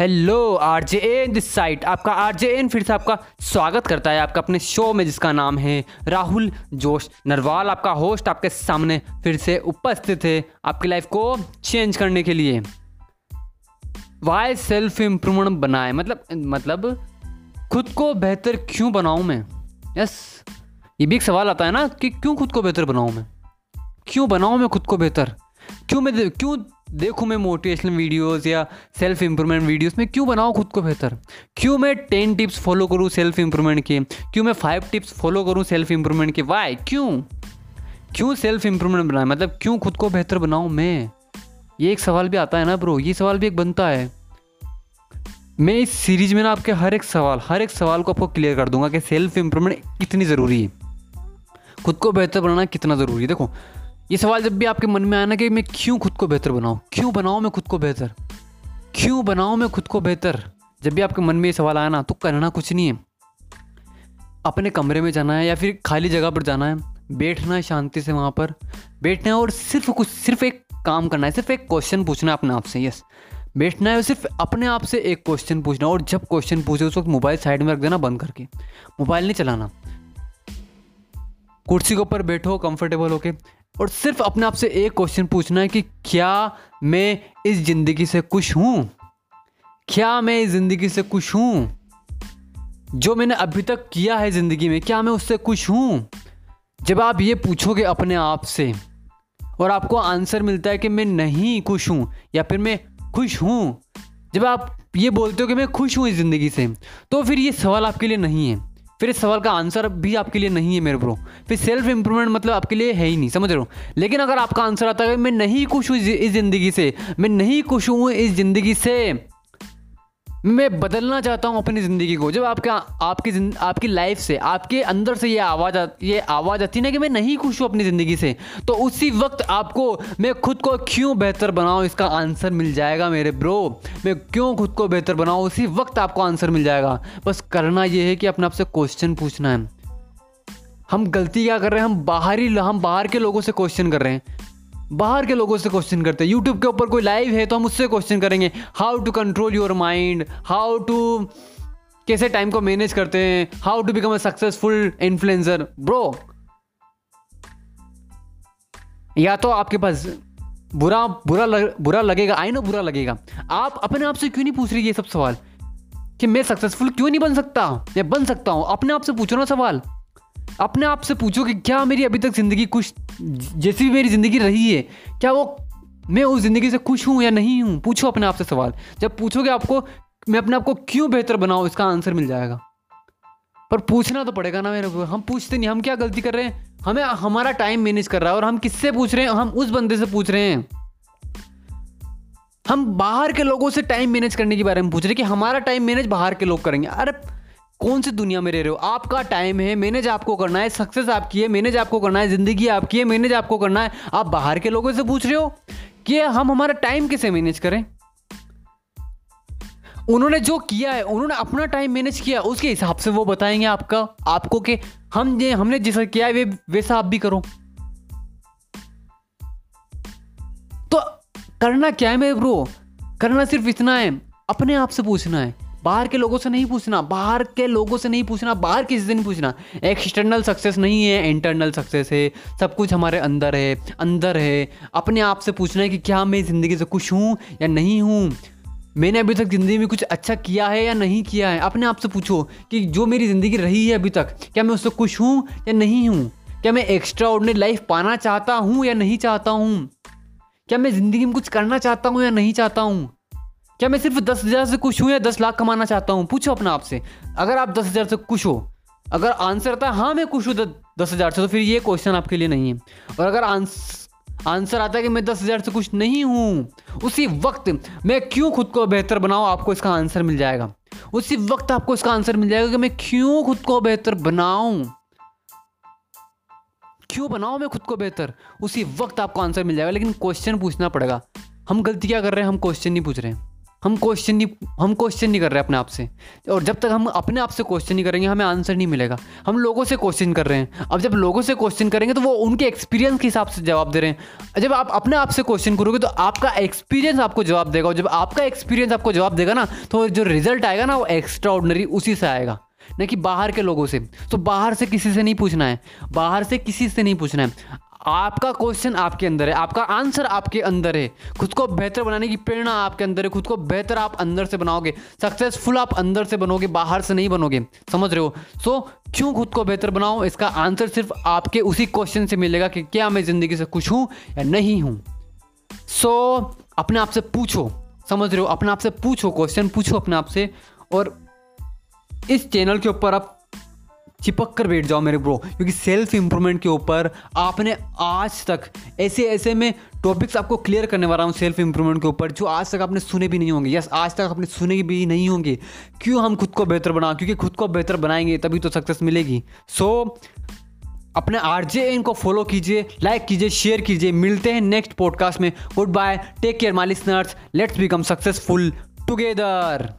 Hello, RJ N this side. आपका RJ N फिर से आपका स्वागत करता है आपका अपने शो में जिसका नाम है राहुल जोश नरवाल। आपका होस्ट आपके सामने फिर से उपस्थित है आपकी लाइफ को चेंज करने के लिए। वाई सेल्फ इम्प्रूवमेंट बनाए? मतलब मतलब खुद को बेहतर क्यों बनाऊँ मैं? यस ये भी एक सवाल आता है ना कि क्यों खुद को बेहतर बनाऊँ मैं? क्यों बनाऊँ मैं खुद को बेहतर? क्यों मैं क्यों देखूँ मैं मोटिवेशनल वीडियोस या सेल्फ इम्प्रूवमेंट वीडियोस में क्यों बनाऊँ खुद को बेहतर? क्यों मैं टेन टिप्स फॉलो करूँ सेल्फ इम्प्रूवमेंट के? क्यों मैं फाइव टिप्स फॉलो करूँ सेल्फ इम्प्रूवमेंट के? वाई क्यों? क्यों सेल्फ इम्प्रूवमेंट बनाए? मतलब क्यों खुद को बेहतर बनाऊँ मैं? ये एक सवाल भी आता है ना ब्रो ये सवाल भी एक बनता है। मैं इस सीरीज़ में ना आपके हर एक सवाल, हर एक सवाल को आपको क्लियर कर दूँगा कि सेल्फ इम्प्रूवमेंट कितनी ज़रूरी है। खुद को बेहतर बनाना कितना ज़रूरी है। देखो ये सवाल जब भी आपके मन में आया ना कि मैं क्यों खुद को बेहतर बनाऊँ? क्यों बनाऊँ मैं खुद को बेहतर? क्यों बनाऊँ मैं खुद को बेहतर? जब भी आपके मन में ये सवाल आया ना तो करना कुछ नहीं है। अपने कमरे में जाना है या फिर खाली जगह पर जाना है, बैठना है शांति से वहाँ पर। बैठना है और सिर्फ़ कुछ, सिर्फ़ एक काम करना है, सिर्फ़ एक क्वेश्चन पूछना है अपने आप से यस बैठना है सिर्फ़ अपने आप से एक क्वेश्चन पूछना और जब क्वेश्चन पूछे उस वक्त मोबाइल साइड में रख देना बंद करके। मोबाइल नहीं चलाना। कुर्सी के ऊपर बैठो कंफर्टेबल होके। और सिर्फ़ अपने आप से एक क्वेश्चन पूछना है कि क्या मैं इस ज़िंदगी से खुश हूँ? क्या मैं इस ज़िंदगी से खुश हूँ? जो मैंने अभी तक किया है ज़िंदगी में, क्या मैं उससे खुश हूँ? जब आप ये पूछोगे अपने आप से और आपको आंसर मिलता है कि मैं नहीं खुश हूँ या फिर मैं खुश हूँ, जब आप ये बोलते हो कि मैं खुश हूँ इस ज़िंदगी से तो फिर ये सवाल आपके लिए नहीं है। फिर इस सवाल का आंसर भी आपके लिए नहीं है मेरे ब्रो फिर सेल्फ इंप्रूवमेंट मतलब आपके लिए है ही नहीं, समझ रहे हो? लेकिन अगर आपका आंसर आता है मैं नहीं खुश हूँ इस ज़िंदगी से, मैं नहीं खुश हूँ इस ज़िंदगी से मैं बदलना चाहता हूँ अपनी ज़िंदगी को। जब आपका आपकी आपकी लाइफ से आपके अंदर से ये आवाज़ आ, ये आवाज़ आती है ना कि मैं नहीं खुश हूँ अपनी ज़िंदगी से तो उसी वक्त आपको मैं खुद को क्यों बेहतर बनाऊँ? इसका आंसर मिल जाएगा मेरे ब्रो मैं क्यों खुद को बेहतर बनाऊँ? उसी वक्त आपको आंसर मिल जाएगा। बस करना ये है कि अपने आपसे क्वेश्चन पूछना है। हम गलती क्या कर रहे हैं? हम बाहरी हम बाहर के लोगों से क्वेश्चन कर रहे हैं। बाहर के लोगों से क्वेश्चन करते हैं। यूट्यूब के ऊपर कोई लाइव है तो हम उससे क्वेश्चन करेंगे। How to control your mind how to कैसे टाइम को मैनेज करते हैं how to become a successful influencer bro या तो आपके पास बुरा बुरा लग, बुरा लगेगा। आई नो बुरा लगेगा। आप अपने आप से क्यों नहीं पूछ रही ये सब सवाल? कि मैं सक्सेसफुल क्यों नहीं बन सकता? मैं बन सकता हूँ। अपने आप से पूछो ना सवाल। अपने आप से पूछो कि क्या मेरी अभी तक ज़िंदगी खुश जैसी भी मेरी ज़िंदगी रही है, क्या वो, मैं उस ज़िंदगी से खुश हूँ या नहीं हूँ? पूछो अपने आप से सवाल। जब पूछोगे आपको, मैं अपने आप को क्यों बेहतर बनाऊँ, इसका आंसर मिल जाएगा। पर पूछना तो पड़ेगा ना मेरे को। हम पूछते नहीं, हम क्या गलती कर रहे हैं? हमें, हमारा टाइम मैनेज कर रहा है और हम किससे पूछ रहे हैं? हम उस बंदे से पूछ रहे हैं। हम बाहर के लोगों से टाइम मैनेज करने के बारे में पूछ रहे हैं कि हमारा टाइम मैनेज बाहर के लोग करेंगे। अरे कौन सी दुनिया में रह रहे हो? आपका टाइम है, मैनेज आपको करना है सक्सेस आपकी है, मैनेज आपको करना है, ज़िंदगी आपकी है, मैनेज आपको करना है। आप बाहर के लोगों से पूछ रहे हो कि हम हमारा टाइम कैसे मैनेज करें? उन्होंने जो किया है, उन्होंने अपना टाइम मैनेज किया उसके हिसाब से वो बताएँगे आपका, आपको कि हम ये, हमने जैसा किया है, वे वैसा आप भी करो। तो करना क्या है मेरे ब्रो करना सिर्फ़ इतना है, अपने आप से पूछना है। बाहर के लोगों से नहीं पूछना, बाहर के लोगों से नहीं पूछना, बाहर किसी से नहीं पूछना। एक्सटर्नल सक्सेस नहीं है इंटरनल सक्सेस है, सब कुछ हमारे अंदर है अंदर है। अपने आप से पूछना है कि क्या मैं ज़िंदगी से खुश हूँ या नहीं हूँ? मैंने अभी तक ज़िंदगी में कुछ अच्छा किया है या नहीं किया है? अपने आप से पूछो कि जो मेरी ज़िंदगी रही है अभी तक, क्या मैं उससे खुश हूँ या नहीं हूँ? क्या मैं एक्स्ट्रा ऑर्डनरी लाइफ पाना चाहता हूँ या नहीं चाहता हूँ? क्या मैं ज़िंदगी में कुछ करना चाहता हूँ या नहीं चाहता हूँ? क्या मैं सिर्फ़ दस हज़ार से खुश हूँ या दस लाख कमाना चाहता हूँ? पूछो अपना आपसे अगर आप दस हज़ार से खुश हो, अगर आंसर आता है हाँ मैं खुश हूँ दस हज़ार से तो फिर ये क्वेश्चन आपके लिए नहीं है। और अगर आंसर आता है कि मैं दस हज़ार से खुश नहीं हूँ, उसी वक्त मैं क्यों खुद को बेहतर बनाऊँ, आपको इसका आंसर मिल जाएगा। उसी वक्त आपको इसका आंसर मिल जाएगा कि मैं क्यों खुद को बेहतर बनाऊँ। क्यों बनाऊँ मैं खुद को बेहतर? उसी वक्त आपको आंसर मिल जाएगा, लेकिन क्वेश्चन पूछना पड़ेगा। हम गलती क्या कर रहे हैं? हम क्वेश्चन नहीं पूछ रहे हैं। हम क्वेश्चन नहीं, हम क्वेश्चन नहीं कर रहे अपने आप से। और जब तक हम अपने आप से क्वेश्चन नहीं करेंगे, हमें आंसर नहीं मिलेगा। हम लोगों से क्वेश्चन कर रहे हैं। अब जब लोगों से क्वेश्चन करेंगे तो वो उनके एक्सपीरियंस के हिसाब से जवाब दे रहे हैं। जब आप अपने आप से क्वेश्चन करोगे तो आपका एक्सपीरियंस आपको जवाब देगा। और जब आपका एक्सपीरियंस आपको जवाब देगा ना तो जो रिज़ल्ट आएगा ना, वो एक्स्ट्रा ऑर्डनरी उसी से आएगा। न कि बाहर के लोगों से। तो बाहर से किसी से नहीं पूछना है। बाहर से किसी से नहीं पूछना है। आपका क्वेश्चन आपके अंदर है आपका आंसर आपके अंदर है। खुद को बेहतर बनाने की प्रेरणा आपके अंदर है खुद को बेहतर आप अंदर से बनाओगे सक्सेसफुल आप अंदर से बनोगे बाहर से नहीं बनोगे। समझ रहे हो? सो so, क्यों खुद को बेहतर बनाओ? इसका आंसर सिर्फ़ आपके उसी क्वेश्चन से मिलेगा कि क्या मैं ज़िंदगी से खुश हूँ या नहीं हूँ। सो so, अपने आप से पूछो। समझ रहे हो? अपने आप से पूछो क्वेश्चन पूछो अपने आप से। और इस चैनल के ऊपर आप चिपक कर बैठ जाओ मेरे ब्रो क्योंकि सेल्फ इंप्रूवमेंट के ऊपर आपने आज तक ऐसे ऐसे में टॉपिक्स आपको क्लियर करने वाला हूँ सेल्फ इंप्रूवमेंट के ऊपर जो आज तक आपने सुने भी नहीं होंगे। यस आज तक आपने सुने भी नहीं होंगे। क्यों हम खुद को बेहतर बनाओ क्योंकि खुद को बेहतर बनाएँगे तभी तो सक्सेस मिलेगी। सो so, अपने आर जे एन को फॉलो कीजिए लाइक कीजिए शेयर कीजिए। मिलते हैं नेक्स्ट पॉडकास्ट में। Good bye take care my listeners let's become successful together